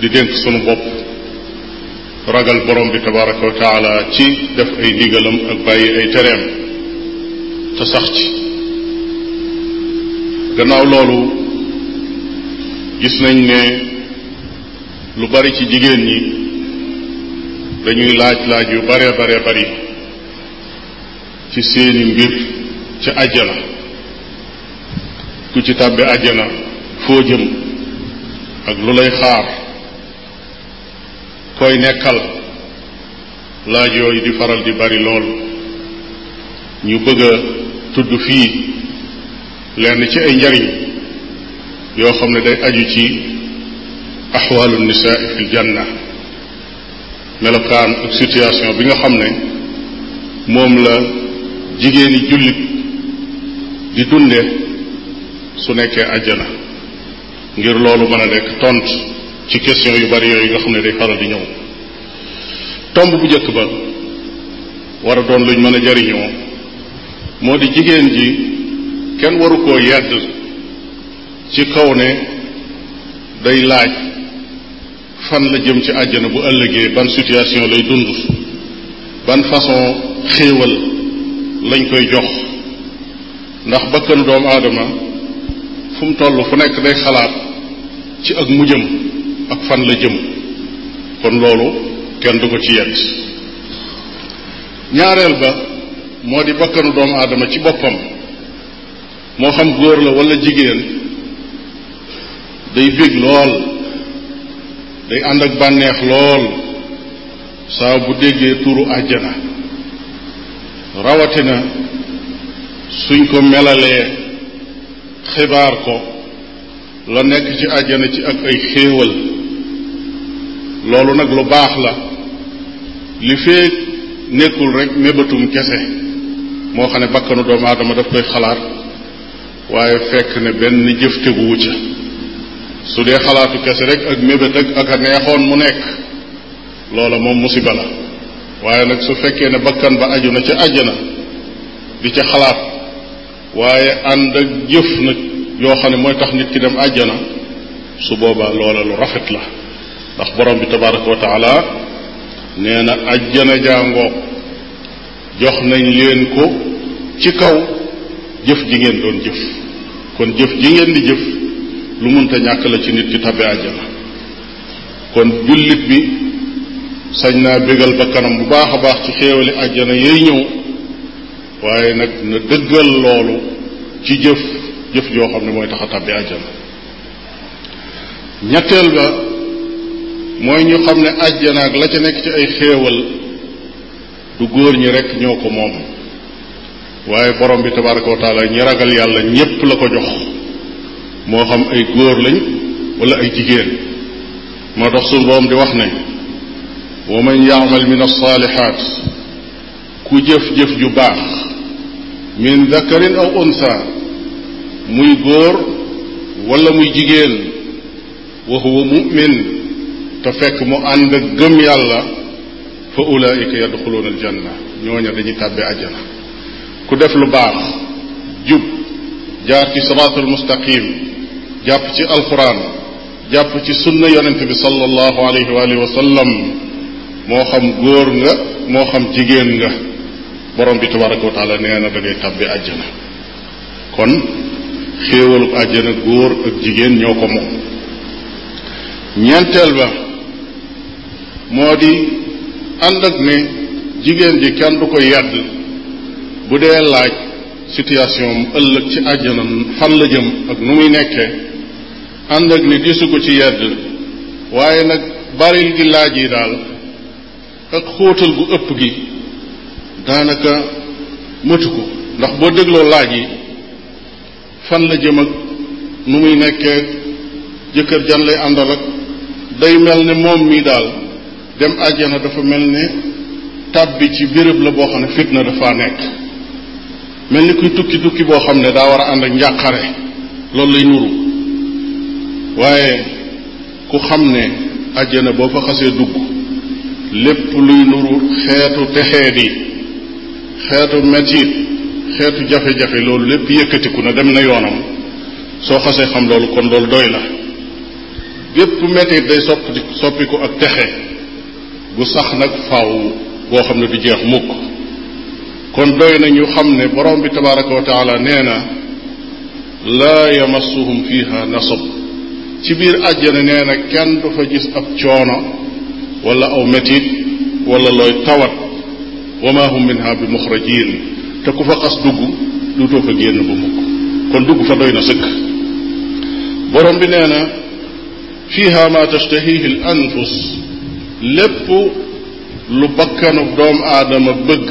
di dénk sunu bopp ragal borom bi tabaraka wa taala ci def ay ndigalam ak bàyyi ay tereem te sax ci gannaaw loolu gis nañ ne lu bari ci jigéen ñi dañuy laaj laaj yu bare bare bari ci seeni mbir ca àjjana ku ci tàbbi àjjana foo jëm ak lu lay xaar koy nekkal laaj yooyu di faral di bari lool ñu bëgg a tudd fii lenn ci ay njariñ yoo xam ne day aju ci axwaalu nisaa fi ljanna melokaan ak situation bi nga xam ne moom la jigéeni jullit di dunde su nekkee àjjana ngir loolu mën a nekk tont ci question yu bari yooyu nga xam ne day faral di ñëw tomb bu njëkk ba war a doon luñ mën a jariñoo moo di jigéen ji kenn waru koo yedd ci kaw ne day laaj fan la jëm ci àjjana bu ëllëgee ban situation lay dund ban façon xéewal lañ koy jox ndax bakkanu doomu aadama fu mu toll fu nekk day xalaat ci ak mujjam ak fan la jëm kon loolu kenn du ko ci yedd ñaareel ba moo di bakkanu doomu aadama ci boppam moo xam góor la wala jigéen day bég lool day ànd ak bànneex lool saa bu déggee turu àjjana rawatina suñ ko melalee xibaar ko la nekk ci àjjana ci ak ay xéewal loolu nag lu baax la li feeg nekkul rek mébatum kese moo xam ne bakkanu doomu aadama daf koy xalaat waaye fekk ne benn jëf teguwu ca su dee xalaatu kese rek ak mébét ak ak a neexoon mu nekk loola moom musiba la waaye nag su fekkee ne bakkan ba aju na ca àjjana di ca xalaat waaye ànd ak jëf nag yoo xam ne mooy tax nit ki dem àjjana su boobaa loola lu rafet la ndax borom bi tabaraka wa taala nee na àjjana jàngoo jox nañ leen ko ci kaw jëf ji ngeen doon jëf kon jëf ji ngeen di jëf lu munta ñàkk la ci nit ki tabbi àjjana kon jullit bi sañ naa bégal ba kanam bu baax a baax ci xéewali àjjana yay ñëw waaye nag na dëggal loolu ci jëf jëf joo xam ne mooy tax a tàbbi àjjana ñetteel ba mooy ñu xam ne àjjana ak la ca nekk ci ay xéewal du góor ñi rekk ñoo ko moom waaye borom bi tabaraka wa taala ñi ragal yàlla ñépp la ko jox moo xam ay góor lañ wala ay jigéen moo tax suñu borom di wax ne wa man yaamal min alsaalihaat ku jëf-jëf ju baax min dakarin aw unsa muy góor wala muy jigéen wa huwa mu'min te fekk mu ànd ak gëm yàlla fa ulaayika yadxuluuna aljanna ñooña dañuy tàbbi àjjana ku def lu baax jub jaar ci siraatul mustaqim jàpp ci alquran jàpp ci sunna yonente bi sallallahu alayhi wa alihi wa sallam moo xam góor nga moo xam jigéen nga borom bi tabaraka wa taala nee na da ngay tàbbi àjjana kon xéewalu àjjana góor ak jigéen ñoo ko moom ñeenteel ba moo di ànd ak ne jigéen ji kenn du ko yàdd bu dee laaj situation am ëllëg ci àjjana fan la jëm ak nu muy nekkee ànd ak ne gisu ko ci yedd waaye nag baril gi laaj yi daal ak xóotal bu ëpp gi daanaka mëtu ko ndax boo dégloo laaj yi fan la jëm ak nu muy nekkee jëkkër jan lay àndal ak day mel ne moom mii daal dem àjjana dafa mel ne tàbbi ci béréb la boo xam ne fitna dafa nekk mel ni kuy tukki tukki boo xam ne daa war a ànd ak njàqare loolu lay nuru waaye ku xam ne àjjana boo fa xasee dugg lépp luy nuru xeetu texee di xeetu metit xeetu jafe-jafe loolu lépp yëkkatiku na dem na yoonam soo xasee xam loolu kon loolu doy na gépp metit day soppi soppiku ak texe bu sax nag faw boo xam ne du jeex mukk kon doy na ñu xam ne borom bi tabaraka wa taala nee na laa yamassuhum fiha nasab ci biir àjjana nee na kenn du fa gis ab coono wala aw metit wala looy tawat wa ma hum minha bi muxrajin te ku fa xas dugg duutoo fa génn bu mukk kon dugg fa doy na sëkk borom bi nee na fiha ma tashtahihi al anfus lépp lu bakkanu doom aadama bëgg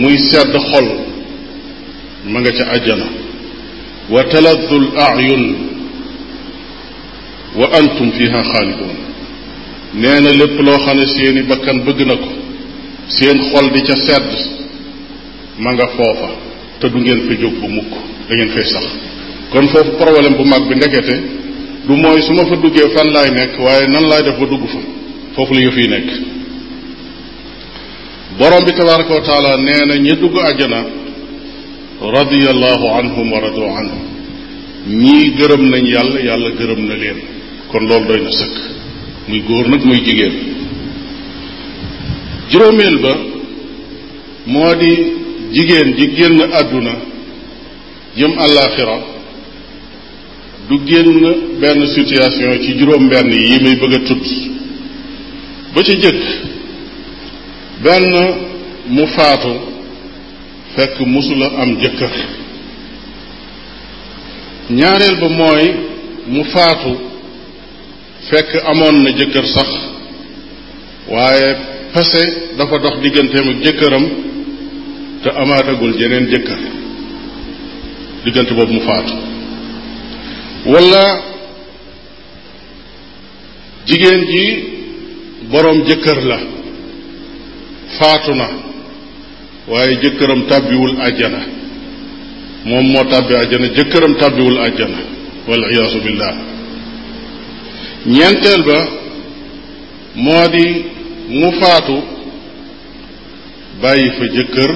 muy sedd xol ma nga ca àjjana wa taladdu l ayun wa antum fiha xaalidun nee na lépp loo xam ne seeni bakkan bëgg na ko seen xol di ca sedd ma nga foofa te du ngeen fa jóg bu mukk da ngeen fay sax kon foofu problème bu mag bi ndekete du mooy su ma fa duggee fan laay nekk waaye nan laay def ba dugg fa foofu la yëf yi nekk borom bi tabaraka wa taala nee na ñi dugg àjjana radiyallahu anhum wa radu anhum ñii gërëm nañ yàlla yàlla gërëm na leen kon loolu doy na sëkk muy góor nag muy jigéen juróomeel ba moo di jigéen ji génn àdduna jëm àllaaxira du génn benn situation ci juróom-benn yi may bëgg a tudd ba ci jëkk benn mu faatu fekk musula am jëkkër ñaareel ba mooy mu faatu fekk amoon na jëkkër sax waaye passé dafa dox digganteem ak jëkkëram te amaatagul jeneen jëkkër diggante boobu mu faatu wala jigéen ji boroom jëkkër la faatu na waaye jëkkëram tàbbiwul àjjana moom moo tàbbi àjjana jëkkëram tàbbiwul àjjana wal iyaasu billah ñeenteel ba moo di mu faatu bàyyi fa jëkkër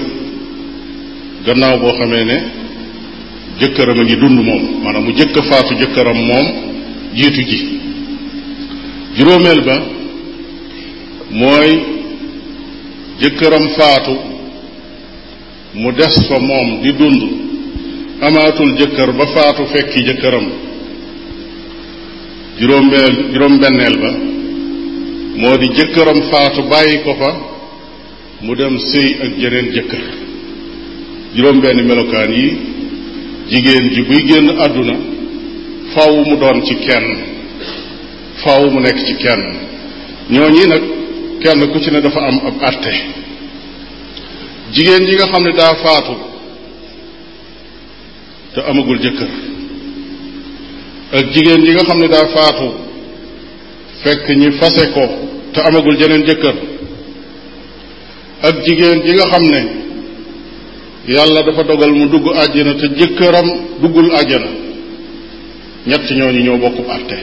gannaaw boo xamee ne jëkkëram a ngi dund moom maanaam mu jëkk faatu jëkkëram moom jiitu ji juróomeel ba mooy jëkkëram faatu mu des fa moom di dund amaatul jëkkër ba faatu fekki jëkkëram juróom juróom benneel ba moo di jëkkëram faatu bàyyi ko fa mu dem sëy ak jeneen jëkkër juróom benn melokaan yi jigéen ji buy génn àdduna faaw mu doon ci kenn faaw mu nekk ci kenn ñooñi nag kenn ku ci ne dafa am ab àtte jigéen ji nga xam ne daa faatu te amagul jëkkër ak jigéen ji nga xam ne daa faatu fekk ñi fase ko te amagul jeneen jëkkër ak jigéen ji nga xam ne yàlla dafa dogal mu dugg àjjana te jëkkëram duggul àjjana ñett ñooñu ñoo bokkub àtte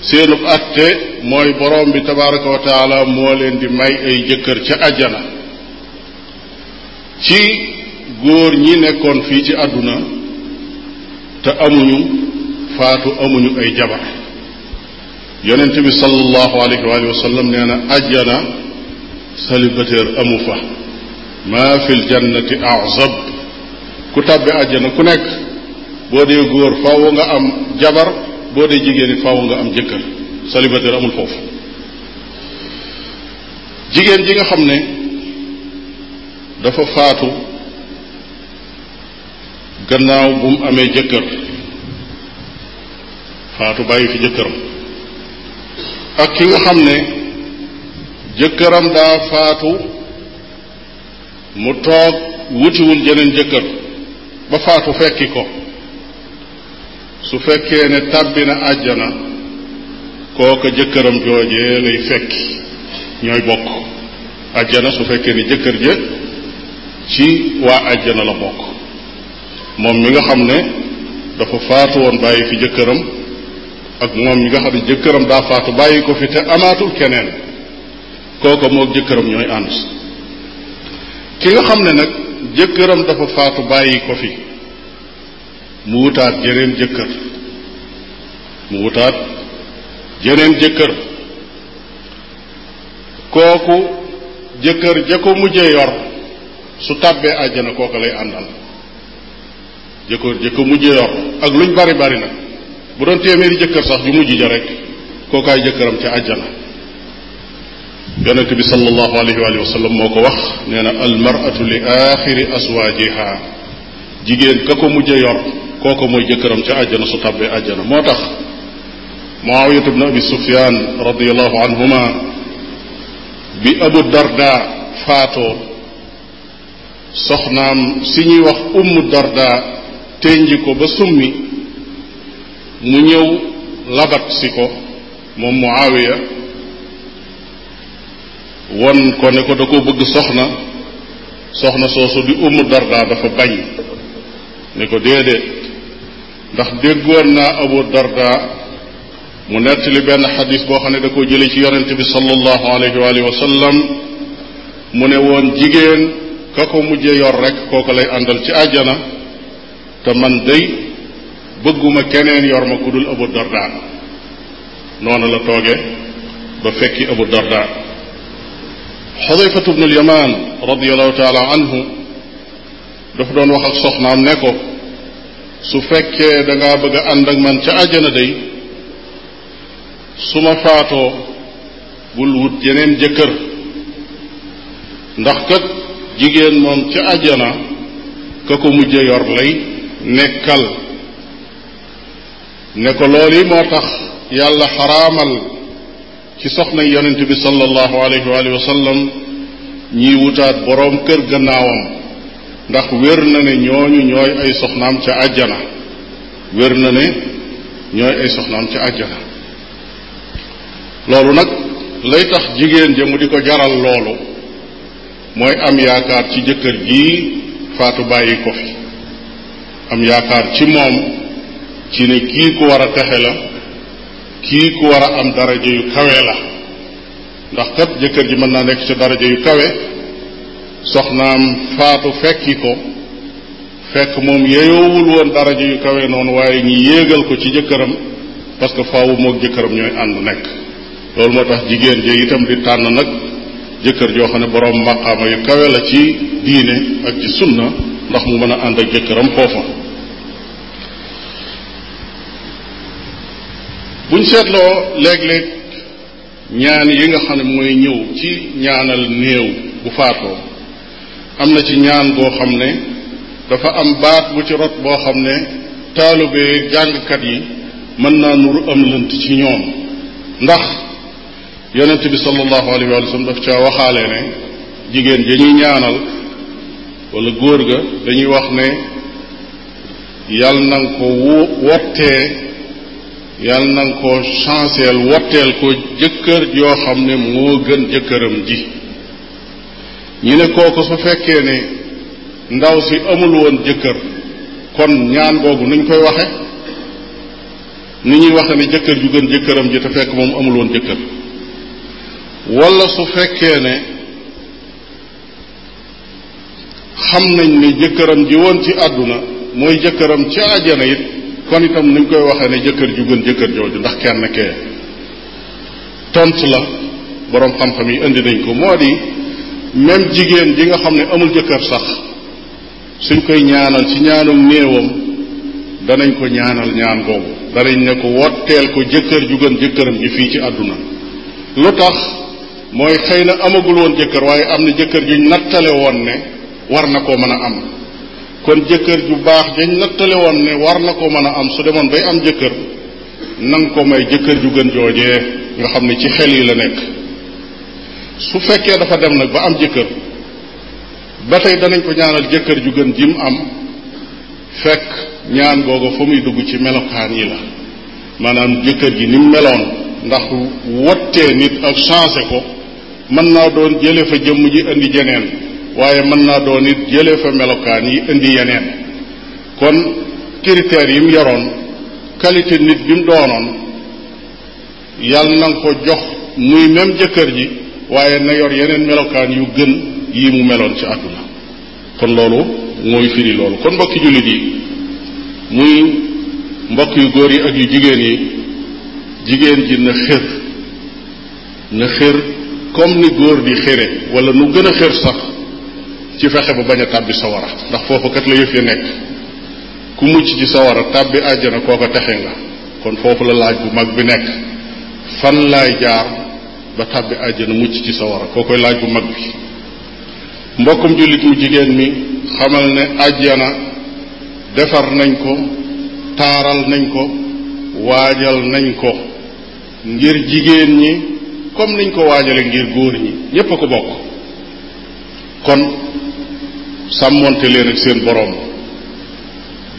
seenub àtte mooy borom bi tabaraka wa taala moo leen di may ay jëkkër ca àjjana ci góor ñi nekkoon fii ci àdduna te amuñu faatu amuñu ay jabar yonent bi sallallahu alayhi wa sallam nee na ajjana célibataire amu fa maa fi ljannati azab ku tàbbi àjjana ku nekk boo dee góor faaw nga am jabar boo dee jigéen it faaw nga am jëkkër célibataire amul foofu jigéen ji nga xam ne dafa faatu gannaaw bu mu amee jëkkër faatu bàyyi fi jëkkëram ak ki nga xam ne jëkkëram daa faatu mu toog wutiwul jeneen jëkkër ba faatu fekki ko su fekkee ne tàbbi na àjjana kooka jëkkëram joojee lay fekki ñooy bokk àjjana su fekkee ne jëkkër ja ci waa àjjana la bokk moom mi nga xam ne dafa faatu woon bàyyi fi jëkkëram ak moom mi nga xam ne jëkkëram daa faatu bàyyi ko fi te amaatul keneen kooka moog jëkkëram ñooy ànd ki nga xam ne nag jëkkëram dafa faatu bàyyi ko fi mu wutaat jeneen jëkkër mu wutaat jeneen jëkkër kooku jëkkër ja ko mujjee yor su tàbbee àjjana kooku lay àndal jëkkër ja ko mujjee yor ak luñ bari bari nag bu doon téeméeri jëkkër sax ju mujj ja rek kookaay jëkkëram ca àjjana yonente bi sallallahu alayhi wa sallam moo ko wax nee na almaratu li axiri aswaajiha jigéen ka ko mujj a yor kooku mooy jëkkëram ca àjjana su tàbbee àjjana moo tax muawiyatu bnu abi sufyaan radiallahu anhuma bi abu darda faatoo soxnaam si ñuy wax ummu darda tenji ko ba summi mu ñëw labat si ko moom muawiya won ko ne ko da ko bëgg soxna soxna soosu di umu darda dafa bañ ne ko déedéet ndax déggoon naa abu darda mu nettali benn xadis boo xam ne da koo jële ci yonent bi sallallahu alayhi wa alihi wa sallam mu ne woon jigéen ka ko mujje yor rek kooku lay àndal ci àjjana te man day bëgguma keneen yor ma ku dul abu darda noonu la tooge ba fekki abu darda xudayfatu bnu alyamaan radiallahu taala anhu dafa doon wax ak soxnaam ne ko su fekkee da ngaa bëgg a ànd ak man ca àjjana day su ma faatoo bul wut jeneen jëkkër ndax kat jigéen moom ca àjjana ka ko mujj yor lay nekkal ne ko loolu yi moo tax yàlla xaraamal ci soxna yonent bi sallallahu alayhi wa sallam ñiy wutaat boroom kër gannaawam ndax wér na ne ñooñu ñooy ay soxnaam ca àjjana wér na ne ñooy ay soxnaam ci àjjana loolu nag lay tax jigéen ja mu di ko jaral loolu mooy am yaakaar ci jëkkër ji faatu bàyyi ko fi am yaakaar ci moom ci ne kii ku war a texe la kii ku war a am daraja yu kawe la ndax kat jëkkër ji mën naa nekk ci daraja yu kawe soxnaam faatu fekki ko fekk moom yeyoowul woon daraja yu kawe noonu waaye ñi yéegal ko ci jëkkëram parce que faawu moog jëkkëram ñooy ànd nekk loolu moo tax jigéen ja itam di tànn nag jëkkër joo xam ne boroom maqaama yu kawe la ci diine ak ci sunna ndax mu mën a ànd ak jëkkëram foofa buñ seetloo léeg-léeg ñaan yi nga xam ne mooy ñëw ci ñaanal néew bu faatoo am na ci ñaan boo xam ne dafa am baat bu ci rot boo xam ne taalube jàngkat yi mën naa nuru am lënt ci ñoom ndax yonent bi sallallahu alayhi wa sallam daf caa waxaale ne jigéen ja ñuy ñaanal wala góor ga dañuy wax ne yàlla na nga ko wottee yal na nga ko chanceel wotteel ko jëkkër joo xam ne moo gën jëkkëram ji ñu ne kooku su fekkee ne ndaw si amul woon jëkkër kon ñaan googu nuñ koy waxe ni ñuy waxe ne jëkkër ju gën jëkkëram ji te fekk moom amul woon jëkkër wala su fekkee ne xam nañ ni jëkkëram ji woon ci àdduna mooy jëkkëram ci àjjana it kon itam nuñ koy waxee ne jëkkër ju gën jëkkër jooju ndax kenn kee tont la boroom xam-xam yi indi nañ ko moo di même jigéen ji nga xam ne amul jëkkër sax suñ koy ñaanal ci ñaanum néewam danañ ko ñaanal ñaan boobu danañ ne ko wotteel ko jëkkër ju gën jëkkëram ji fii ci àdduna lu tax mooy xëy na amagul woon jëkkër waaye am na jëkkër juñ nattale woon ne war na koo mën a am kon jëkkër ju baax dañ nattale woon ne war na ko mën a am su demoon bay am jëkkër nang ko may jëkkër ju gën joojee nga xam ne ci xel yi la nekk su fekkee dafa dem nag ba am jëkkër ba tey danañ ko ñaanal jëkkër ju gën jim am fekk ñaan googu fa muy dugg ci melokaan yi la maanaam jëkkër ji ni mu meloon ndax wottee nit ak changé ko mën naa doon jële fa jëmm ji indi jeneen waaye mën naa doon it jële fa melokaan yi indi yeneen kon critères yi mu yoroon qualité nit bi mu doonoon yàlla na nga ko jox muy même jëkkër ji waaye na yor yeneen melokaan yu gën yi mu meloon ci àdduna kon loolu mooy firi loolu kon mbokki jullit yi muy mbokk yu góor yi ak yu jigéen yi jigéen ji na xër na xër comme ni góor di xëre wala nu gën a xër sax ci fexe ba bañ a tàbbi sawara ndax foofu kat la yëf ya nekk ku mucc ci sawara tàbbi àjjana kooka texe nga kon foofu la laaj bu mag bi nekk fan laay jaar ba tàbbi àjjana mucc ci sawara koo koy laaj bu mag bi mbokkum jullit mu jigéen mi xamal ne àjjana defar nañ ko taaral nañ ko waajal nañ ko ngir jigéen ñi comme niñ ko waajale ngir góor ñi ñépp a ko bokk kon sàmmoonte leen ak seen boroom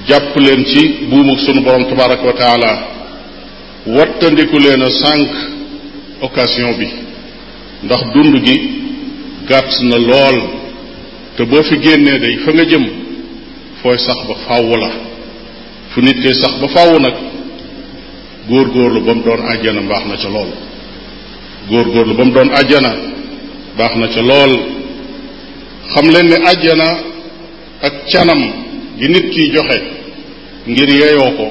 jàpp leen ci buum ak sunu boroom tabaraka wa taala wattandiku leen a sànq occasion bi ndax dund gi gàtt na lool te boo fi génnee day fa nga jëm fooy sax ba fàww la fu nit koy sax ba fàww nag góor góorlu ba mu doon àjjana baax na ca lool góorgóorlu ba mu doon àjjana baax na ca lool xam leen ne àjjana ak canam gi nit kiy joxe ngir yeyoo ko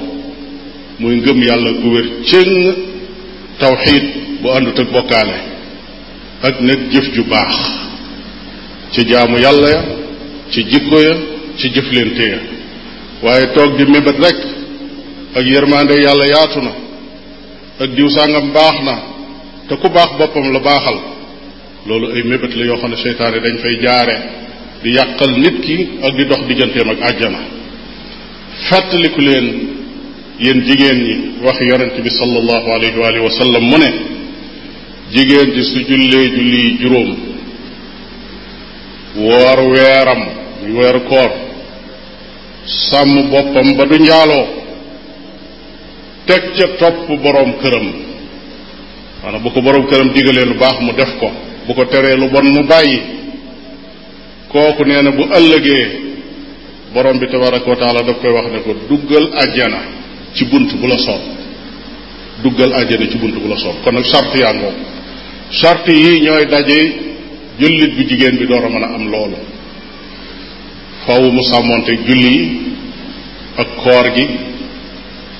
muy ngëm yàlla gu wér cëng tawxiid bu àndut ak bokkaale ak nag jëf ju baax ci jaamu yàlla ya ci jikko ya ci jëflante ya waaye toog di mébét rek ak yërmande yàlla yaatu na ak diw sàngam baax na te ku baax boppam la baaxal loolu ay mébét la yoo xam ne seytaane dañ fay jaare di yàqal nit ki ak di dox digganteem ak àjjana fàttaliku leen yéen jigéen ñi wax yonent bi sallallahu alayhi wa alihi wa sallam mu ne jigéen ji su jullee julli juróom woor weeram muy weeru koor sàmm boppam ba du njaaloo teg ca topp boroom këram maanaam bu ko boroom këram digalee lu baax mu def ko bu ko teree lu bon mu bàyyi kooku nee na bu ëllëgee borom bi tabaraka wa taala daf koy wax ne ko duggal àjjana ci bunt bu la soob duggal àjjana ci bunt bu la soob kon nag sart yaa ngoog sart yi ñooy daje jullit bu jigéen bi door a mën a am loolu faaw mu sàmmoonte julli yi ak koor gi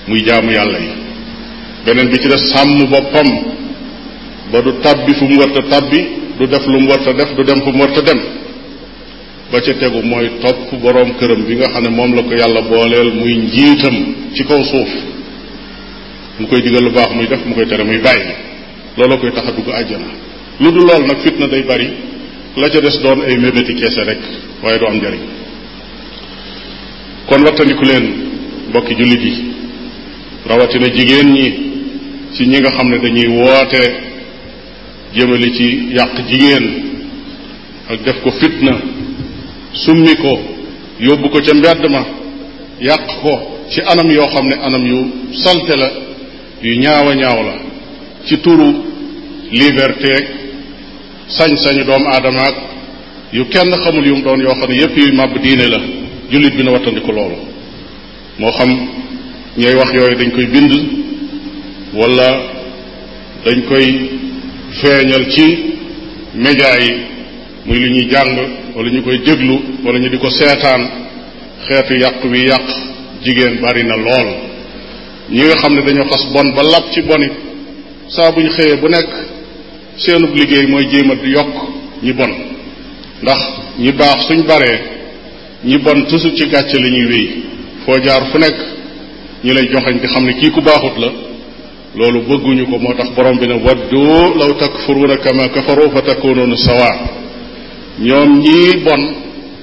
muy jaamu yàlla yi beneen bi ci def sàmm boppam ba du tàbbi fu mu war a tàbbi du def lu mu war a def du dem fu mu war a dem ba ca tegu mooy topp boroom këram bi nga xam ne moom la ko yàlla booleel muy njiitam ci kaw suuf mu koy digal lu baax muy def mu koy tere muy bàyyi looloo koy tax a dugg àjjana lu du lool nag fitna day bari la ca des doon ay mébéti keese rek waaye du am njariñ kon wattandiku leen mbokki jullit yi rawatina jigéen ñi ci ñi nga xam ne dañuy woote jëmale ci yàq jigéen ak def ko fitna summi ko yóbbu ko ca mbedd ma yàq ko ci anam yoo xam ne anam yu salte la yu ñaawa ñaaw la ci turu liberté sañ-sañu doomu aadama ak yu kenn xamul yu mu doon yoo xam ne yépp yuy màbb diine la jullit bi na wattandiku loolu moo xam ñooy wax yooyu dañ koy bind wala dañ koy feeñal ci média yi muy lu ñuy jàng wala ñu koy déglu wala ñu di ko seetaan xeetu yàq wi yàq jigéen bari na lool ñi nga xam ne dañoo xas bon ba lab ci bon it saa bu ñu xëyee bu nekk seenub liggéey mooy jéem a yokk ñi bon ndax ñi baax suñ baree ñi bon toujours ci gàcce la ñuy wéy foo jaar fu nekk ñu lay joxañ di xam ne kii ku baaxut la loolu bëgguñu ko moo tax borom bi ne waddu law takfuruuna kama kafaru fa takunuuna sawa ñoom ñii bon